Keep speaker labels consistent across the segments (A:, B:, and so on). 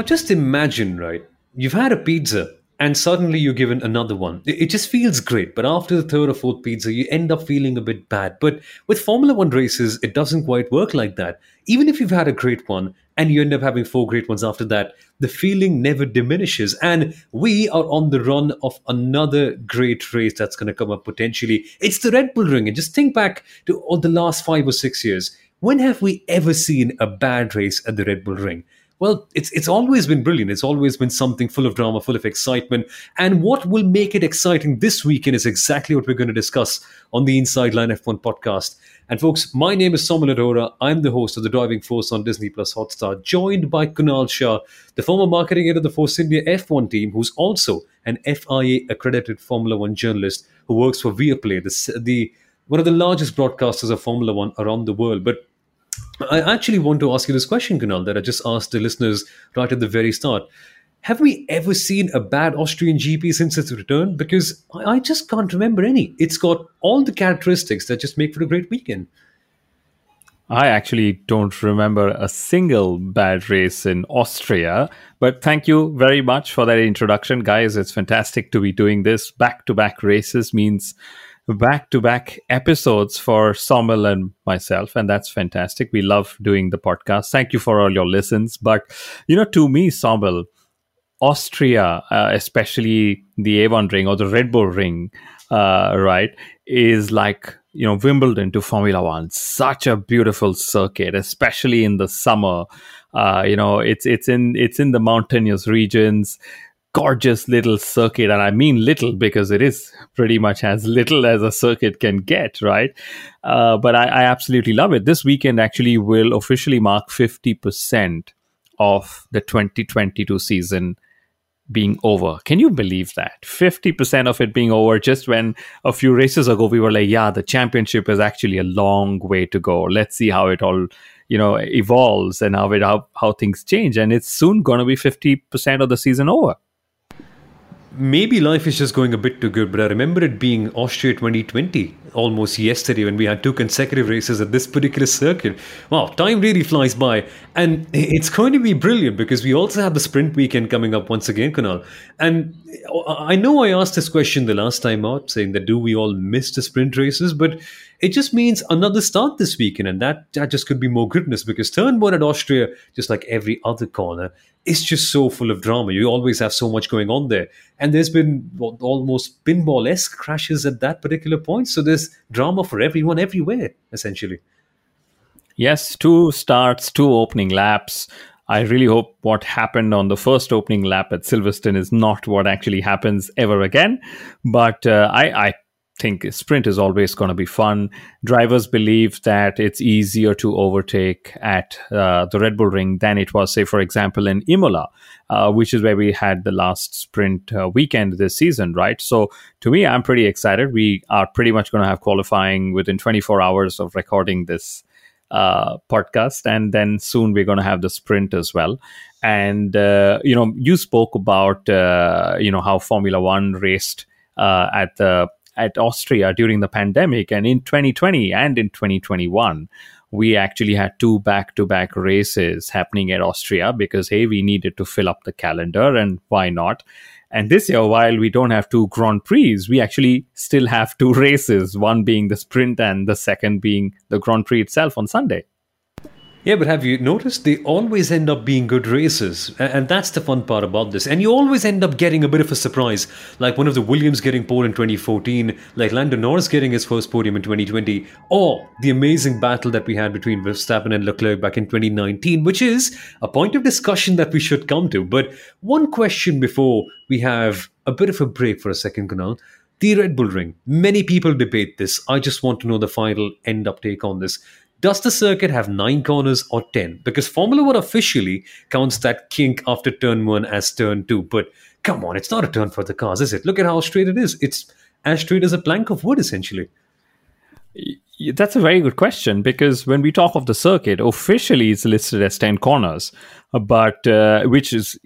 A: Now, just imagine, right? You've had a pizza and suddenly you're given another one. It, just feels great, but after the third or fourth pizza, you end up feeling a bit bad. But with Formula One races, it doesn't quite work like that. Even if you've had a great one and you end up having four great ones after that, the feeling never diminishes. And we are on the run of another great race that's going to come up potentially. It's the Red Bull Ring. And just think back to all the last five or six years. When have we ever seen a bad race at the Red Bull Ring? Well, it's it's always been brilliant. It's always been something full of drama, full of excitement. And what will make it exciting this weekend is exactly what we're going to discuss on the Inside Line F1 podcast. And folks, my name is Saumil Arora. I'm the host of the Driving Force on Disney Plus Hotstar, joined by Kunal Shah, the former marketing head of the Force India F1 team, who's also an FIA accredited Formula One journalist who works for Viaplay, the, the one of the largest broadcasters of Formula One around the world. But I actually want to ask you this question, Kunal, that I just asked the listeners right at the very start. Have we ever seen a bad Austrian GP since its return? Because I just can't remember any. It's got all the characteristics that just make for a great weekend.
B: I actually don't remember a single bad race in Austria, but thank you very much for that introduction, guys. It's fantastic to be doing this. Back to back races means back to back episodes for Saumil and myself, and that's fantastic. We love doing the podcast. Thank you for all your listens. But, you know, to me, Saumil, Austria, uh, especially the A1 ring or the Red Bull ring, uh, right, is like, you know, Wimbledon to Formula One. Such a beautiful circuit, especially in the summer. Uh, you know, it's it's in it's in the mountainous regions gorgeous little circuit and i mean little because it is pretty much as little as a circuit can get right? Uh, but I, I, absolutely love it. This weekend actually will officially mark 50% of the 2022 season being over. Can you believe that? 50% of it being over just when a few races ago we were like yeah the championship is actually a long way to go. Let's see how it all you know evolves and how it how, how things change. And it's soon going to be 50% of the season over
A: maybe life is just going a bit too good, but I remember it being Austria 2020 almost yesterday when we had two consecutive races at this particular circuit. Wow, time really flies by. And it's going to be brilliant because we also have the sprint weekend coming up once again, Kunal. And I know I asked this question the last time out, saying that do we all miss the sprint races? But it just means another start this weekend, and that, that just could be more goodness because turn one at Austria, just like every other corner, is just so full of drama. You always have so much going on there. And there's been almost pinball esque crashes at that particular point. So there's drama for everyone everywhere, essentially.
B: Yes, two starts, two opening laps. I really hope what happened on the first opening lap at Silverstone is not what actually happens ever again. But uh, I, I think sprint is always going to be fun. Drivers believe that it's easier to overtake at uh, the Red Bull Ring than it was, say, for example, in Imola, uh, which is where we had the last sprint uh, weekend this season, right? So, to me, I'm pretty excited. We are pretty much going to have qualifying within 24 hours of recording this uh, podcast, and then soon we're going to have the sprint as well. And uh, you know, you spoke about uh, you know how Formula One raced at the at Austria during the pandemic. And in 2020 and in 2021, we actually had two back to back races happening at Austria because, hey, we needed to fill up the calendar and why not? And this year, while we don't have two Grand Prix, we actually still have two races, one being the sprint and the second being the Grand Prix itself on Sunday.
A: Yeah, but have you noticed they always end up being good races? And that's the fun part about this. And you always end up getting a bit of a surprise, like one of the Williams getting pole in 2014, like Lando Norris getting his first podium in 2020, or the amazing battle that we had between Verstappen and Leclerc back in 2019, which is a point of discussion that we should come to. But one question before we have a bit of a break for a second, Kunal. The Red Bull Ring. Many people debate this. I just want to know the final end up take on this. Does the circuit have nine corners or 10? Because Formula One officially counts that kink after turn one as turn two. But come on, it's not a turn for the cars, is it? Look at how straight it is. It's as straight as a plank of wood, essentially.
B: That's a very good question because when we talk of the circuit, officially it's listed as 10 corners, but uh, which is,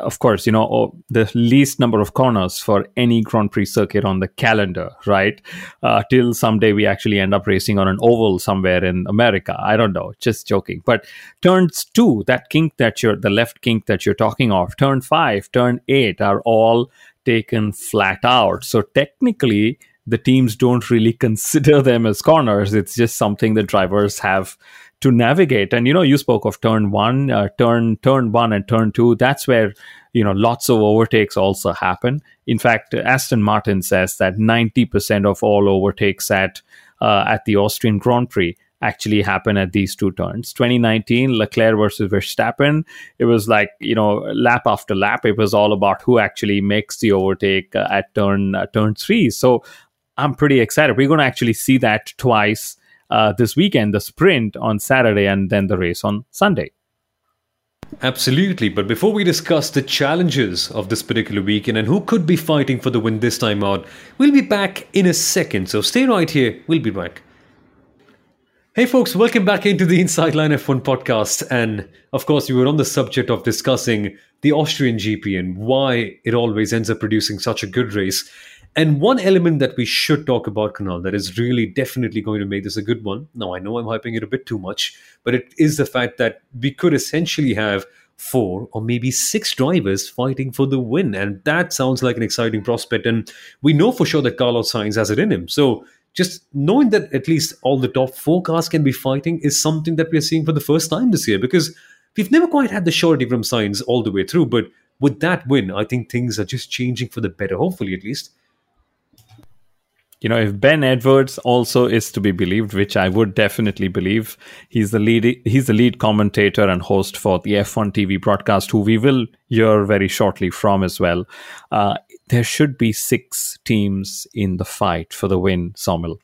B: of course, you know, the least number of corners for any Grand Prix circuit on the calendar, right? Uh, till someday we actually end up racing on an oval somewhere in America. I don't know, just joking. But turns two, that kink that you're, the left kink that you're talking of, turn five, turn eight are all taken flat out. So technically, the teams don't really consider them as corners. It's just something the drivers have to navigate. And you know, you spoke of turn one, uh, turn turn one, and turn two. That's where you know lots of overtakes also happen. In fact, Aston Martin says that ninety percent of all overtakes at uh, at the Austrian Grand Prix actually happen at these two turns. 2019, Leclerc versus Verstappen, it was like, you know, lap after lap. It was all about who actually makes the overtake uh, at turn uh, turn three. So I'm pretty excited. We're going to actually see that twice uh, this weekend the sprint on Saturday and then the race on Sunday.
A: Absolutely. But before we discuss the challenges of this particular weekend and who could be fighting for the win this time out, we'll be back in a second. So stay right here. We'll be back. Hey, folks, welcome back into the Inside Line F1 podcast. And of course, we were on the subject of discussing the Austrian GP and why it always ends up producing such a good race. And one element that we should talk about, Kunal, that is really definitely going to make this a good one. Now, I know I'm hyping it a bit too much, but it is the fact that we could essentially have four or maybe six drivers fighting for the win. And that sounds like an exciting prospect. And we know for sure that Carlos Sainz has it in him. So just knowing that at least all the top four cars can be fighting is something that we're seeing for the first time this year because we've never quite had the surety from Sainz all the way through. But with that win, I think things are just changing for the better, hopefully at least
B: you know, if Ben Edwards also is to be believed, which I would definitely believe, he's the lead he's the lead commentator and host for the F1 TV broadcast, who we will hear very shortly from as well. Uh, there should be six teams in the fight for the win, Saumil.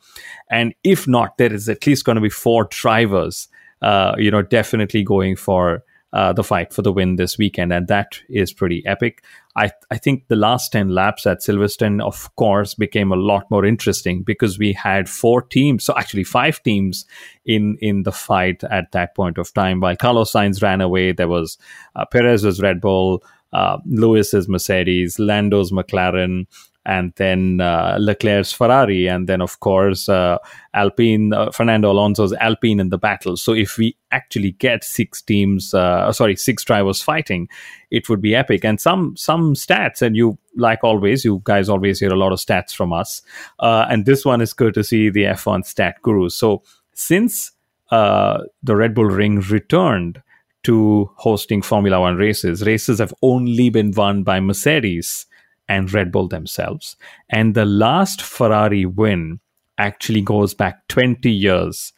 B: And if not, there is at least going to be four drivers, uh, you know, definitely going for uh, the fight for the win this weekend, and that is pretty epic. I, I think the last 10 laps at Silverstone, of course, became a lot more interesting because we had four teams, so actually five teams in, in the fight at that point of time. While Carlos Sainz ran away, there was uh, Perez was Red Bull, uh, Lewis is Mercedes, Lando's McLaren, and then uh, Leclerc's Ferrari, and then of course uh, Alpine, uh, Fernando Alonso's Alpine in the battle. So if we actually get six teams, uh, sorry, six drivers fighting, it would be epic. And some some stats, and you like always, you guys always hear a lot of stats from us, uh, and this one is see the F1 stat Guru. So since uh, the Red Bull Ring returned to hosting Formula One races, races have only been won by Mercedes and Red Bull themselves. And the last Ferrari win actually goes back 20 years,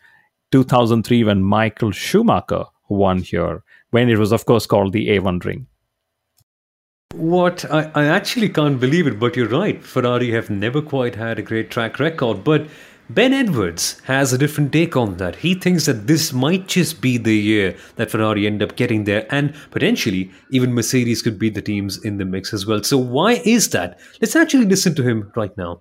B: 2003, when Michael Schumacher won here, when it was, of course, called the A1 Ring.
A: What? I, I actually can't believe it, but you're right. Ferrari have never quite had a great track record, but Ben Edwards has a different take on that. He thinks that this might just be the year that Ferrari end up getting there, and potentially even Mercedes could be the teams in the mix as well. So, why is that? Let's actually listen to him right now.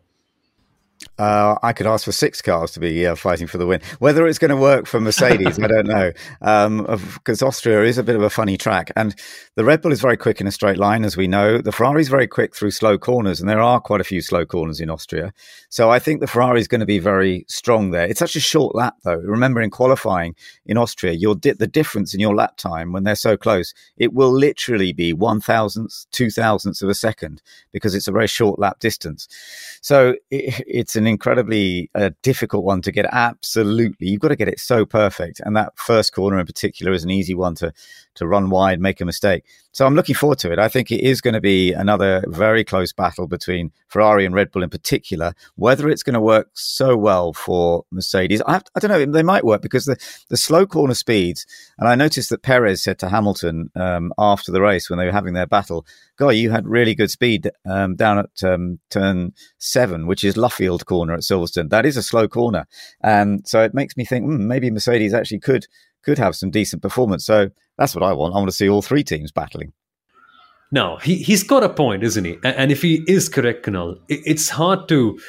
C: Uh, I could ask for six cars to be uh, fighting for the win. Whether it's going to work for Mercedes, I don't know, because um, Austria is a bit of a funny track, and the Red Bull is very quick in a straight line, as we know. The Ferrari is very quick through slow corners, and there are quite a few slow corners in Austria. So I think the Ferrari is going to be very strong there. It's such a short lap, though. Remember, in qualifying in Austria, di- the difference in your lap time when they're so close, it will literally be one thousandths, two thousandths of a second because it's a very short lap distance. So it, it's an incredibly uh, difficult one to get absolutely. You've got to get it so perfect, and that first corner in particular is an easy one to to run wide, make a mistake. So I'm looking forward to it. I think it is going to be another very close battle between Ferrari and Red Bull in particular. Whether it's going to work so well for Mercedes, I, I don't know. They might work because the, the slow corner speeds, and I noticed that Perez said to Hamilton um, after the race when they were having their battle, "God, you had really good speed um, down at um, turn seven, which is Luffield corner at Silverstone. That is a slow corner, and so it makes me think mm, maybe Mercedes actually could could have some decent performance. So that's what I want. I want to see all three teams battling.
A: Now, he, he's got a point, isn't he? And if he is correct, Kunal, it's hard to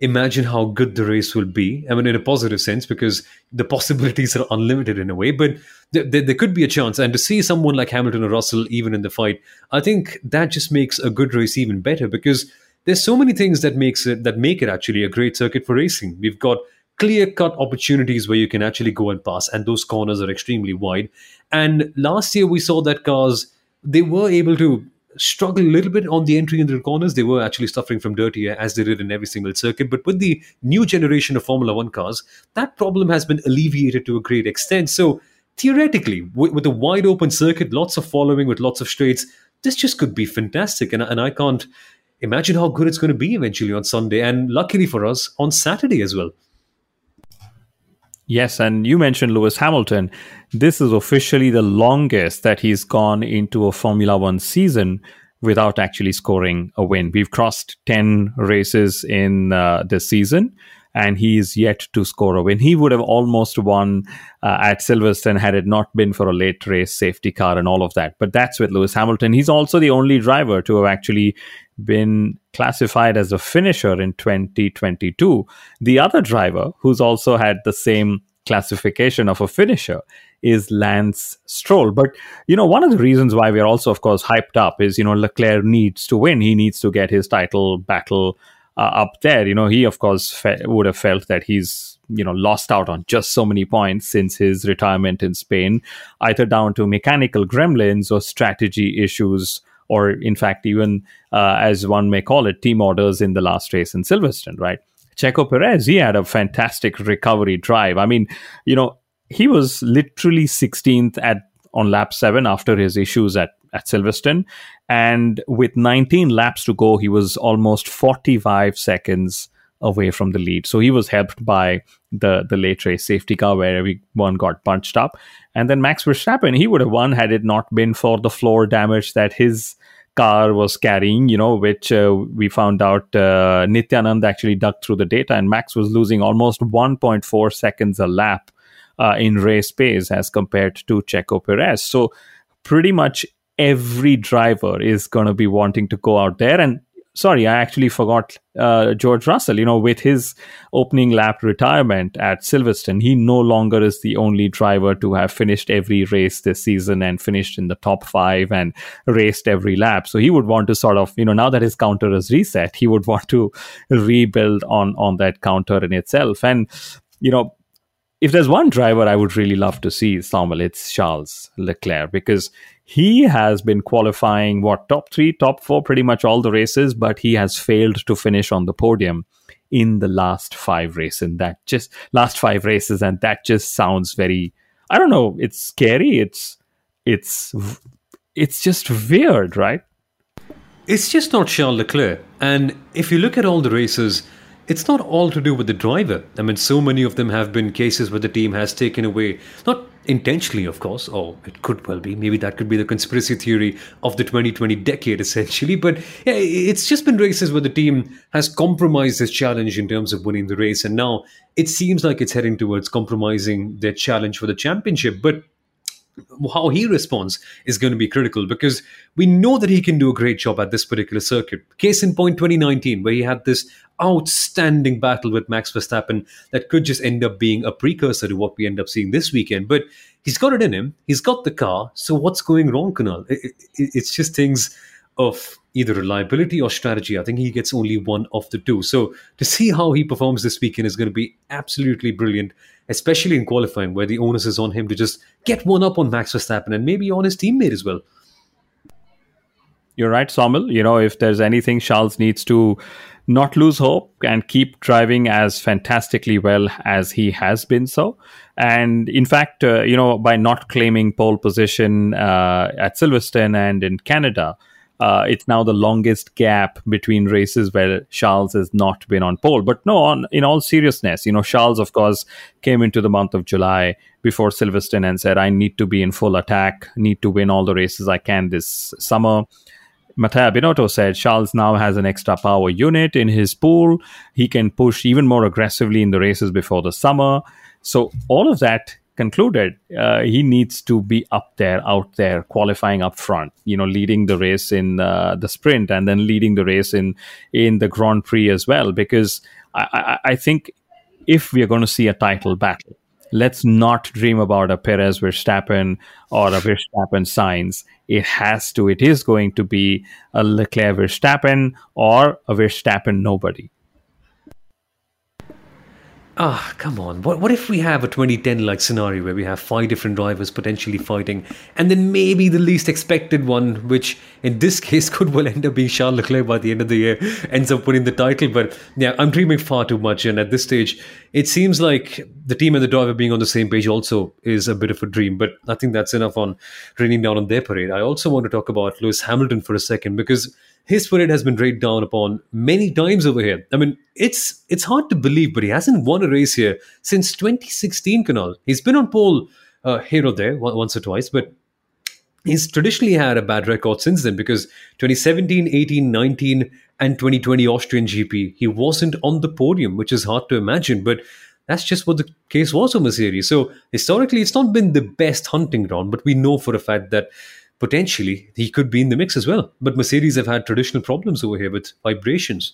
A: imagine how good the race will be. I mean, in a positive sense, because the possibilities are unlimited in a way, but there, there, there, could be a chance. And to see someone like Hamilton or Russell even in the fight, I think that just makes a good race even better because there's so many things that makes it that make it actually a great circuit for racing. We've got clear cut opportunities where you can actually go and pass, and those corners are extremely wide. And last year we saw that cars they were able to struggle a little bit on the entry into the corners. They were actually suffering from dirty air as they did in every single circuit. But with the new generation of Formula One cars, that problem has been alleviated to a great extent. So theoretically, with, with a wide open circuit, lots of following with lots of straights, this just could be fantastic. And, and I can't imagine how good it's going to be eventually on Sunday. And luckily for us, on Saturday as well.
B: Yes, and you mentioned Lewis Hamilton. This is officially the longest that he's gone into a Formula One season without actually scoring a win. We've crossed 10 races in uh, this season, and he's yet to score a win. He would have almost won uh, at Silverstone had it not been for a late race safety car and all of that. But that's with Lewis Hamilton. He's also the only driver to have actually been classified as a finisher in 2022. The other driver who's also had the same classification of a finisher is Lance Stroll. But, you know, one of the reasons why we're also, of course, hyped up is, you know, Leclerc needs to win. He needs to get his title battle up there. You know, he, of course, fe- would have felt that he's, you know, lost out on just so many points since his retirement in Spain, either down to mechanical gremlins or strategy issues or in fact, even uh, as one may call it, team orders in the last race in Silverstone, right? Checo Perez, he had a fantastic recovery drive. I mean, you know, he was literally 16th at on lap seven after his issues at at Silverstone, and with 19 laps to go, he was almost 45 seconds away from the lead. So he was helped by the the late race safety car where everyone got punched up. And then Max Verstappen, he would have won had it not been for the floor damage that his car was carrying, you know, which uh, we found out uh, Nityanand actually dug through the data, and Max was losing almost 1.4 seconds a lap uh, in race pace as compared to Checo Perez. So, pretty much every driver is going to be wanting to go out there and sorry, I actually forgot uh, George Russell. You know, with his opening lap retirement at Silverstone, he no longer is the only driver to have finished every race this season and finished in the top five and raced every lap. So he would want to sort of, you know, now that his counter is reset, he would want to rebuild on on that counter in itself. And you know, if there's one driver I would really love to see, Saumil, it's Charles Leclerc because he has been qualifying what top three, top four, pretty much all the races, but he has failed to finish on the podium in the last five races. And that just last five races, and that just sounds very I don't know, it's scary. It's it's it's just weird, right?
A: It's just not Charles Leclerc. And if you look at all the races, it's not all to do with the driver. I mean, so many of them have been cases where the team has taken away, not intentionally, of course, or it could well be. Maybe that could be the conspiracy theory of the 2020 decade, essentially. But yeah, it's just been races where the team has compromised this challenge in terms of winning the race. And now it seems like it's heading towards compromising their challenge for the championship. But how he responds is going to be critical because we know that he can do a great job at this particular circuit. Case in point 2019, where he had this outstanding battle with Max Verstappen that could just end up being a precursor to what we end up seeing this weekend. But he's got it in him, he's got the car. So what's going wrong, Kunal? it's just things of either reliability or strategy. I think he gets only one of the two. So to see how he performs this weekend is going to be absolutely brilliant, especially in qualifying, where the onus is on him to just get one up on Max Verstappen and maybe on his teammate as well.
B: You're right, Saumil. You know, if there's anything Charles needs to not lose hope and keep driving as fantastically well as he has been so. And in fact, uh, you know, by not claiming pole position uh, at Silverstone and in Canada, uh, it's now the longest gap between races where Charles has not been on pole. But no, on, in all seriousness, you know, Charles, of course, came into the month of July before Silverstone and said, I need to be in full attack, need to win all the races I can this summer. Matteo Binotto said Charles now has an extra power unit in his pool. He can push even more aggressively in the races before the summer. So all of that concluded, uh, he needs to be up there, out there, qualifying up front. You know, leading the race in uh, the sprint and then leading the race in in the Grand Prix as well. Because I, I, I think if we are going to see a title battle, let's not dream about a Perez Verstappen or a Verstappen Sainz. It has to, it is going to be a Leclerc Verstappen or a Verstappen nobody.
A: Ah, come on. What, what if we have a 2010 like scenario where we have five different drivers potentially fighting, and then maybe the least expected one, which in this case could well end up being Charles Leclerc by the end of the year, ends up winning the title? But yeah, I'm dreaming far too much. And at this stage, it seems like the team and the driver being on the same page also is a bit of a dream. But I think that's enough on raining down on their parade. I also want to talk about Lewis Hamilton for a second because his parade has been rained down upon many times over here. I mean, it's it's hard to believe, but he hasn't won a race here since 2016, Kunal. He's been on pole uh, here or there once or twice, but he's traditionally had a bad record since then because 2017, 18, 19, and 2020 Austrian GP, he wasn't on the podium, which is hard to imagine, but that's just what the case was for Mercedes. So historically, it's not been the best hunting ground, but we know for a fact that potentially he could be in the mix as well. But Mercedes have had traditional problems over here with vibrations.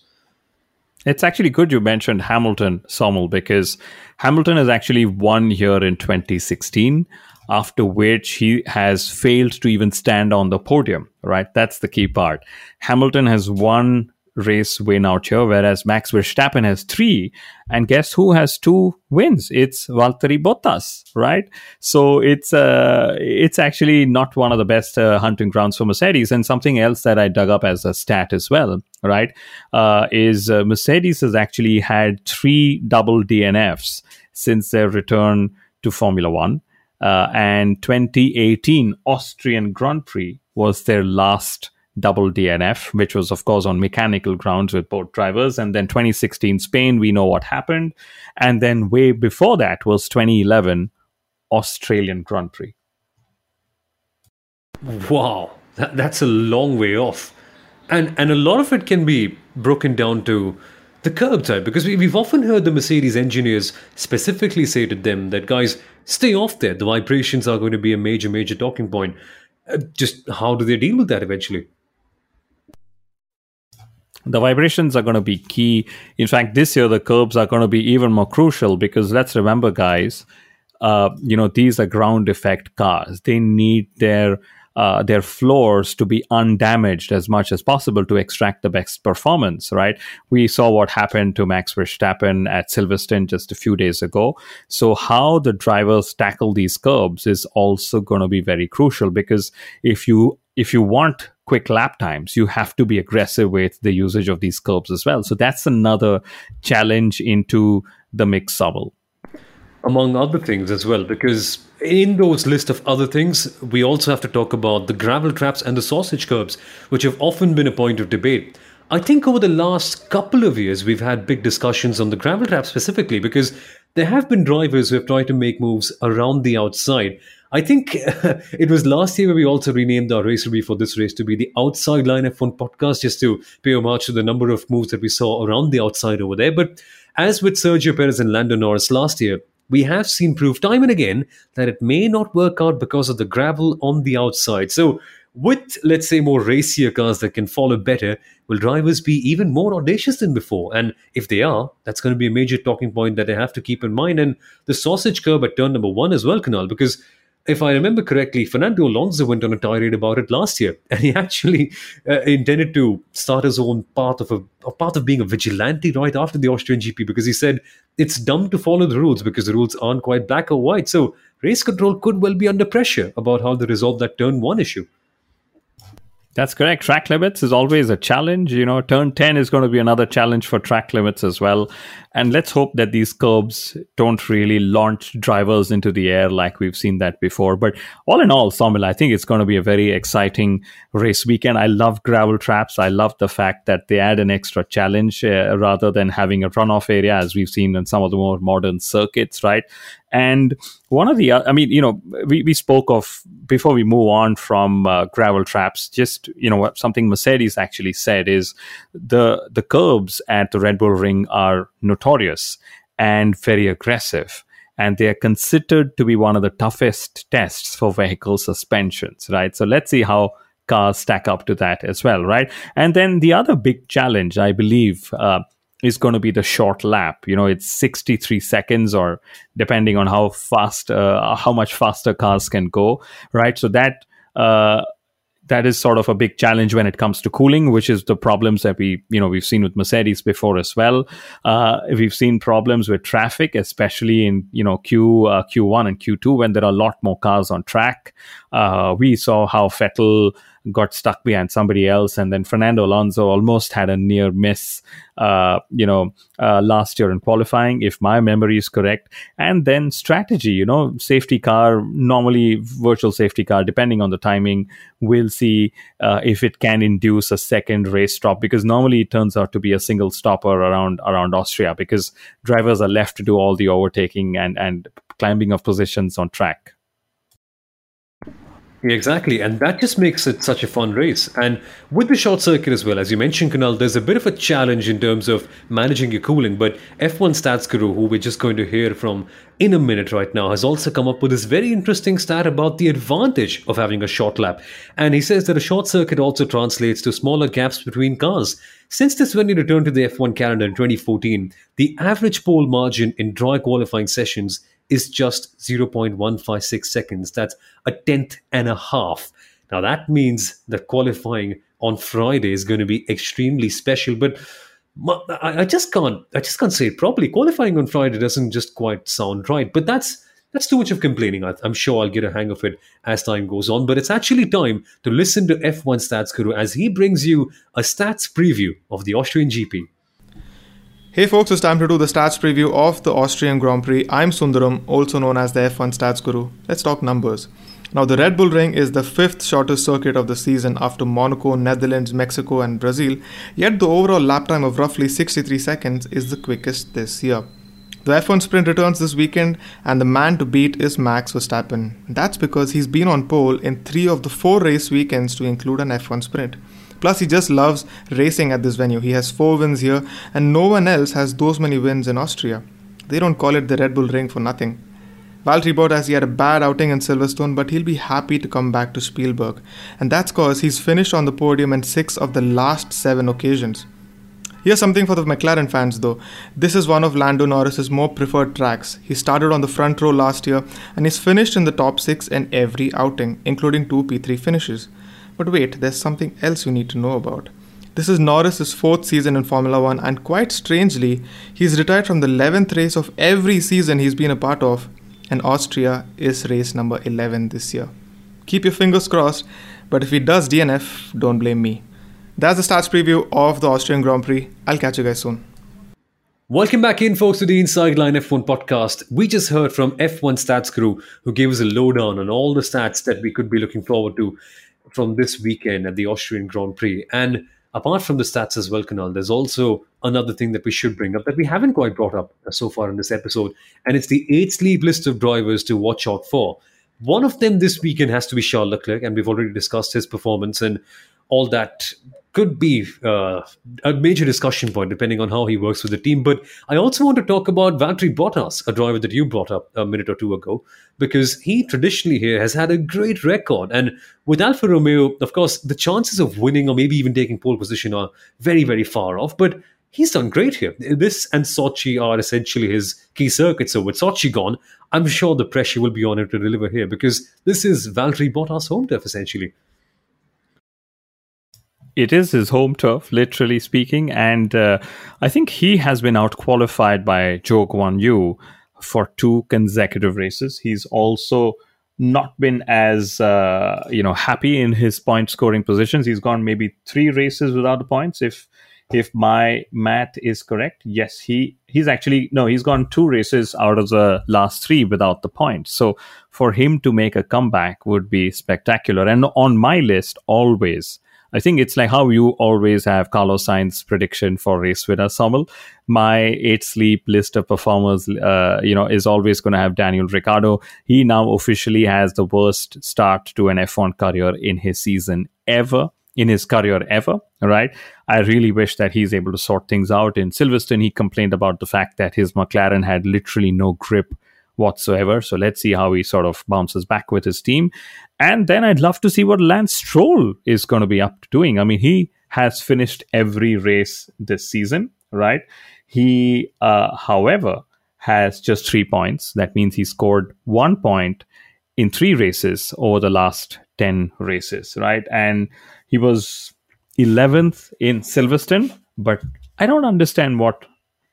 B: It's actually good you mentioned Hamilton, Saumil, because Hamilton has actually won here in 2016, after which he has failed to even stand on the podium, right? That's the key part. Hamilton has won race win out here, whereas Max Verstappen has three. And guess who has two wins? It's Valtteri Bottas, right? So it's uh, it's actually not one of the best uh, hunting grounds for Mercedes. And something else that I dug up as a stat as well, right, uh, is uh, Mercedes has actually had three double DNFs since their return to Formula One. Uh, and 2018 Austrian Grand Prix was their last double DNF, which was, of course, on mechanical grounds with both drivers. And then 2016 Spain, we know what happened. And then way before that was 2011 Australian Grand Prix.
A: Wow, that, that's a long way off. And, and a lot of it can be broken down to the curb type because we, we've often heard the Mercedes engineers specifically say to them that, guys, stay off there. The vibrations are going to be a major, major talking point. Uh, just how do they deal with that eventually?
B: The vibrations are going to be key. In fact, this year the curbs are going to be even more crucial because let's remember, guys, uh, you know these are ground effect cars. They need their uh, their floors to be undamaged as much as possible to extract the best performance, right? We saw what happened to Max Verstappen at Silverstone just a few days ago. So, how the drivers tackle these curbs is also going to be very crucial because if you if you want quick lap times, you have to be aggressive with the usage of these curbs as well. So that's another challenge into the mix Saumil.
A: Among other things as well, because in those list of other things, we also have to talk about the gravel traps and the sausage curbs, which have often been a point of debate. I think over the last couple of years, we've had big discussions on the gravel trap specifically because there have been drivers who have tried to make moves around the outside I think it was last year where we also renamed our race review for this race to be the Outside Line F1 podcast, just to pay homage to the number of moves that we saw around the outside over there. But as with Sergio Perez and Lando Norris last year, we have seen proof time and again that it may not work out because of the gravel on the outside. So, with let's say more racier cars that can follow better, will drivers be even more audacious than before? And if they are, that's going to be a major talking point that they have to keep in mind. And the sausage curb at turn number one as well, Kunal, because if I remember correctly, Fernando Alonso went on a tirade about it last year, and he actually uh, intended to start his own path of a, a path of being a vigilante right after the Austrian GP because he said it's dumb to follow the rules because the rules aren't quite black or white. So race control could well be under pressure about how they resolve that turn one issue.
B: That's correct. Track limits is always a challenge. You know, turn 10 is going to be another challenge for track limits as well. And let's hope that these curbs don't really launch drivers into the air like we've seen that before. But all in all, Saumil, I think it's going to be a very exciting race weekend. I love gravel traps. I love the fact that they add an extra challenge uh, rather than having a runoff area as we've seen in some of the more modern circuits, right? And one of the, I mean, you know, we, we spoke of before we move on from uh, gravel traps, just, you know, something Mercedes actually said is the, the curbs at the Red Bull Ring are notorious and very aggressive. and they are considered to be one of the toughest tests for vehicle suspensions, right? So let's see how cars stack up to that as well, right? And then the other big challenge, I believe, uh, is going to be the short lap. You know, it's 63 seconds, or depending on how fast, uh, how much faster cars can go, right? So that uh, that is sort of a big challenge when it comes to cooling, which is the problems that we, you know, we've seen with Mercedes before as well. Uh, we've seen problems with traffic, especially in, you know, Q, uh, Q1 and Q2 when there are a lot more cars on track. Uh, we saw how Vettel got stuck behind somebody else. And then Fernando Alonso almost had a near miss, uh, you know, uh, last year in qualifying, if my memory is correct. And then strategy, you know, safety car, normally virtual safety car, depending on the timing, we'll see uh, if it can induce a second race stop because normally it turns out to be a single stopper around around Austria because drivers are left to do all the overtaking and and climbing of positions on track.
A: Exactly, and that just makes it such a fun race. And with the short circuit as well, as you mentioned, Kunal, there's a bit of a challenge in terms of managing your cooling. But F1 Stats Guru, who we're just going to hear from in a minute right now, has also come up with this very interesting stat about the advantage of having a short lap. And he says that a short circuit also translates to smaller gaps between cars. Since this when he returned to the F1 calendar in 2014, the average pole margin in dry qualifying sessions is just 0.156 seconds. That's a tenth and a half. Now, that means that qualifying on Friday is going to be extremely special, but I just can't. I just can't say it properly. Qualifying on Friday doesn't just quite sound right, but that's that's too much of complaining. I'm sure I'll get a hang of it as time goes on. But it's actually time to listen to F1 Stats Guru as he brings you a stats preview of the Austrian GP.
D: Hey folks, it's time to do the stats preview of the Austrian Grand Prix. I'm Sundaram, also known as the F1 Stats Guru. Let's talk numbers. Now, the Red Bull Ring is the fifth shortest circuit of the season after Monaco, Netherlands, Mexico, and Brazil, yet the overall lap time of roughly 63 seconds is the quickest this year. The F1 sprint returns this weekend, and the man to beat is Max Verstappen. That's because he's been on pole in three of the four race weekends to include an F1 sprint. Plus, he just loves racing at this venue. He has four wins here, and no one else has those many wins in Austria. They don't call it the Red Bull Ring for nothing. Valtteri Bottas, he had a bad outing in Silverstone, but he'll be happy to come back to Spielberg. And that's cause he's finished on the podium in six of the last seven occasions. Here's something for the McLaren fans though. This is one of Lando Norris's more preferred tracks. He started on the front row last year and he's finished in the top 6 in every outing, including two P3 finishes. But wait, there's something else you need to know about. This is Norris's fourth season in Formula One, and quite strangely, he's retired from the 11th race of every season he's been a part of, and Austria is race number 11 this year. Keep your fingers crossed, but if he does DNF, don't blame me. That's the stats preview of the Austrian Grand Prix. I'll catch you guys soon.
A: Welcome back in, folks, to the Inside Line F1 podcast. We just heard from F1 Stats Guru, who gave us a lowdown on all the stats that we could be looking forward to from this weekend at the Austrian Grand Prix. And apart from the stats as well, Kunal, there's also another thing that we should bring up that we haven't quite brought up so far in this episode, and it's the eight sleep list of drivers to watch out for. One of them this weekend has to be Charles Leclerc, and we've already discussed his performance and all that could be uh, a major discussion point depending on how he works with the team. But I also want to talk about Valtteri Bottas, a driver that you brought up a minute or two ago, because he traditionally here has had a great record. And with Alfa Romeo, of course, the chances of winning or maybe even taking pole position are very, very far off. But he's done great here. This and Sochi are essentially his key circuits. So with Sochi gone, I'm sure the pressure will be on him to deliver here because this is Valtteri Bottas' home turf essentially
B: it is his home turf, literally speaking, and uh, I think he has been outqualified by Zhou Guan Yu for two consecutive races. He's also not been as uh, you know happy in his point scoring positions. He's gone maybe three races without the points. If if my math is correct, yes, he he's actually no, he's gone two races out of the last three without the points. So for him to make a comeback would be spectacular. And on my list, always I think it's like how you always have Carlos Sainz prediction for race winner, Saumil. My eight sleep list of performers, uh, you know, is always going to have Daniel Ricciardo. He now officially has the worst start to an F1 career in his season ever in his career ever, right? I really wish that he's able to sort things out. In Silverstone, he complained about the fact that his McLaren had literally no grip whatsoever. So let's see how he sort of bounces back with his team. And then I'd love to see what Lance Stroll is going to be up to doing. I mean, he has finished every race this season, right? He, uh, however, has just three points. That means he scored one point in three races over the last 10 races, right? And he was 11th in Silverstone, but I don't understand what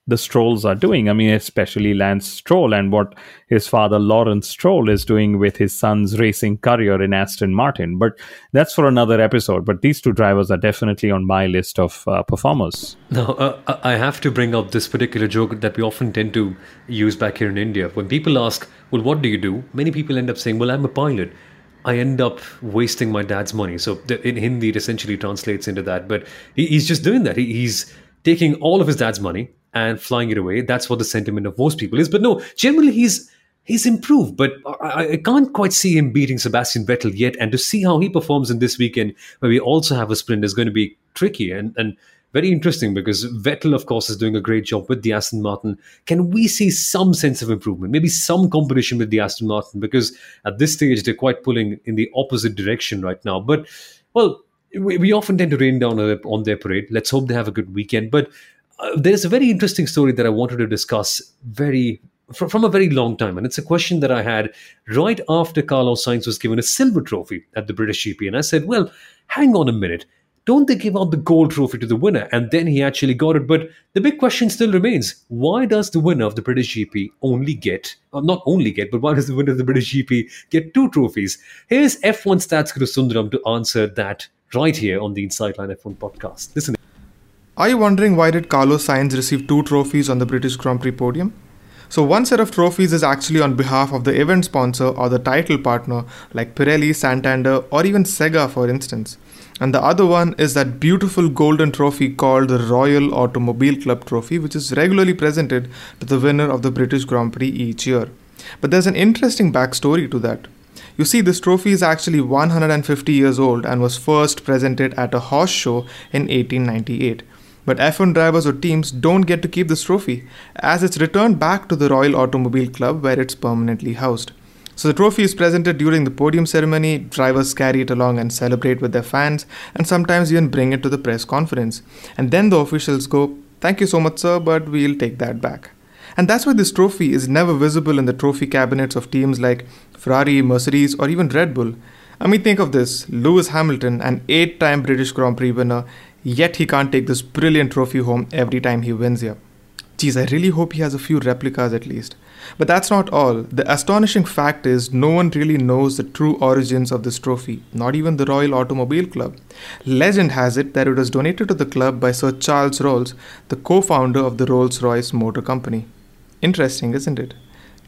B: the Strolls are doing. I mean, especially Lance Stroll and what his father Lawrence Stroll is doing with his son's racing career in Aston Martin. But that's for another episode. But these two drivers are definitely on my list of uh, performers.
A: Now, uh, I have to bring up this particular joke that we often tend to use back here in India. When people ask, well, what do you do? Many people end up saying, well, I'm a pilot. I end up wasting my dad's money. So in Hindi, it essentially translates into that. But he's just doing that. He's taking all of his dad's money and flying it away. That's what the sentiment of most people is. But no, generally he's he's improved, but I, I, can't quite see him beating Sebastian Vettel yet. And to see how he performs in this weekend, where we also have a sprint, is going to be tricky and and very interesting because Vettel, of course, is doing a great job with the Aston Martin. Can we see some sense of improvement? Maybe some competition with the Aston Martin because at this stage they're quite pulling in the opposite direction right now. But well. We, we often tend to rain down on their parade. Let's hope they have a good weekend. But uh, there's a very interesting story that I wanted to discuss very from, from a very long time, and it's a question that I had right after Carlos Sainz was given a silver trophy at the British GP, and I said, "Well, hang on a minute." Don't they give out the gold trophy to the winner? And then he actually got it. But the big question still remains why does the winner of the British GP only get, or not only get, but why does the winner of the British GP get two trophies? Here's F1 Stats Guru Sundaram to answer that right here on the Inside Line F1 podcast. Listen.
D: Are you wondering why did Carlos Sainz receive two trophies on the British Grand Prix podium? So one set of trophies is actually on behalf of the event sponsor or the title partner like Pirelli, Santander or even Sega for instance. And the other one is that beautiful golden trophy called the Royal Automobile Club Trophy which is regularly presented to the winner of the British Grand Prix each year. But there's an interesting backstory to that. You see, this trophy is actually 150 years old and was first presented at a horse show in 1898. But F1 drivers or teams don't get to keep this trophy, as it's returned back to the Royal Automobile Club where it's permanently housed. So the trophy is presented during the podium ceremony, drivers carry it along and celebrate with their fans, and sometimes even bring it to the press conference. And then the officials go, Thank you so much, sir, but we'll take that back. And that's why this trophy is never visible in the trophy cabinets of teams like Ferrari, Mercedes, or even Red Bull. I mean, think of this Lewis Hamilton, an eight time British Grand Prix winner, Yet he can't take this brilliant trophy home every time he wins here. Geez, I really hope he has a few replicas at least. But that's not all. The astonishing fact is, no one really knows the true origins of this trophy, not even the Royal Automobile Club. Legend has it that it was donated to the club by Sir Charles Rolls, the co founder of the Rolls Royce Motor Company. Interesting, isn't it?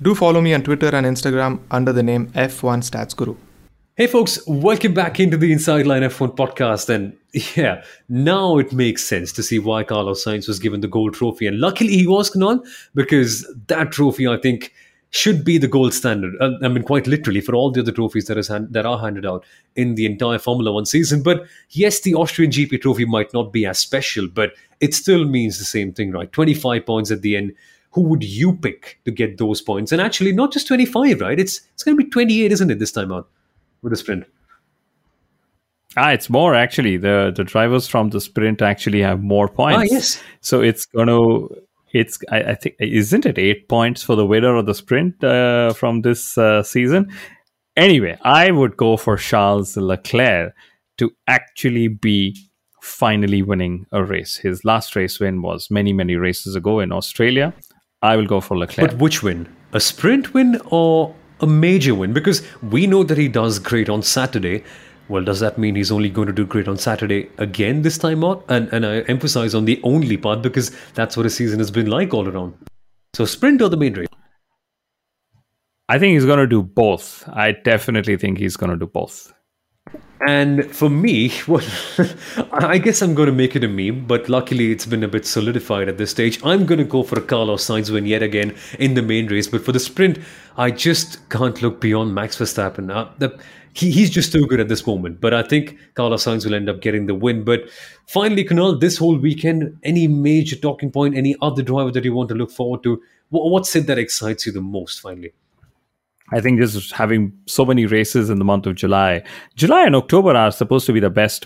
D: Do follow me on Twitter and Instagram under the name F1 Stats Guru.
A: Hey folks, welcome back into the Inside Line F1 podcast. And yeah, now it makes sense to see why Carlos Sainz was given the gold trophy. And luckily he was, Kunal, because that trophy, I think, should be the gold standard. Uh, I mean, quite literally, for all the other trophies that, is hand, that are handed out in the entire Formula One season. But yes, the Austrian GP trophy might not be as special, but it still means the same thing, right? 25 points at the end who would you pick to get those points? And actually, not just 25, right? It's it's going to be 28, isn't it, this time out? with the sprint?
B: Ah, it's more actually. The the drivers from the sprint actually have more points.
A: Ah, yes.
B: So it's gonna. It's I, I think isn't it eight points for the winner of the sprint uh, from this uh, season? Anyway, I would go for Charles Leclerc to actually be finally winning a race. His last race win was many many races ago in Australia. I will go for Leclerc.
A: But which win? A sprint win or a major win because we know that he does great on Saturday. Well, does that mean he's only going to do great on Saturday again this time out? And and I emphasize on the only part because that's what his season has been like all around. So sprint or the main race?
B: I think he's going to do both. I definitely think he's going to do both.
A: And for me, I guess I'm going to make it a meme, but luckily it's been a bit solidified at this stage. I'm going to go for a Carlos Sainz win yet again in the main race, but for the sprint, I just can't look beyond Max Verstappen. Uh, the, he, he's just too good at this moment, but I think Carlos Sainz will end up getting the win. But finally, Kunal, this whole weekend, any major talking point, any other driver that you want to look forward to? What's it that excites you the most, finally?
B: I think just having so many races in the month of July, July and October are supposed to be the best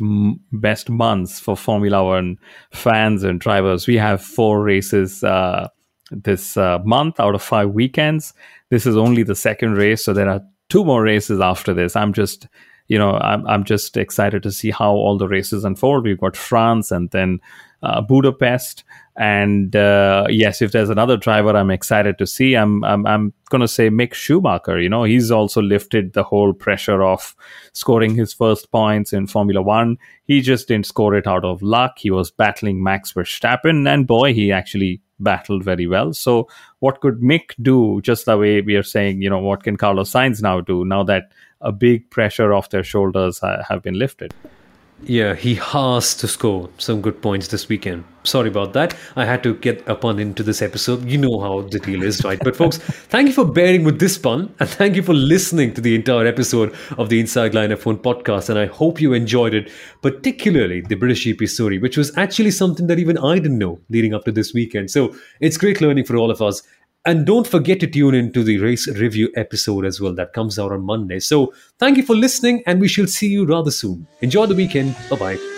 B: best months for Formula One fans and drivers. We have four races uh, this uh, month out of five weekends. This is only the second race, so there are two more races after this. I'm just, you know, I'm I'm just excited to see how all the races unfold. We've got France and then uh, Budapest. And uh, yes, if there's another driver I'm excited to see, I'm I'm, I'm going to say Mick Schumacher. You know, he's also lifted the whole pressure of scoring his first points in Formula One. He just didn't score it out of luck. He was battling Max Verstappen, and boy, he actually battled very well. So, what could Mick do? Just the way we are saying, you know, what can Carlos Sainz now do now that a big pressure off their shoulders ha- have been lifted?
A: Yeah, he has to score some good points this weekend. Sorry about that. I had to get a pun into this episode. You know how the deal is, right? But, folks, thank you for bearing with this pun and thank you for listening to the entire episode of the Inside Line F1 podcast. And I hope you enjoyed it, particularly the British GP story, which was actually something that even I didn't know leading up to this weekend. So, it's great learning for all of us. And don't forget to tune into the race review episode as well that comes out on Monday. So thank you for listening, and we shall see you rather soon. Enjoy the weekend. Bye bye.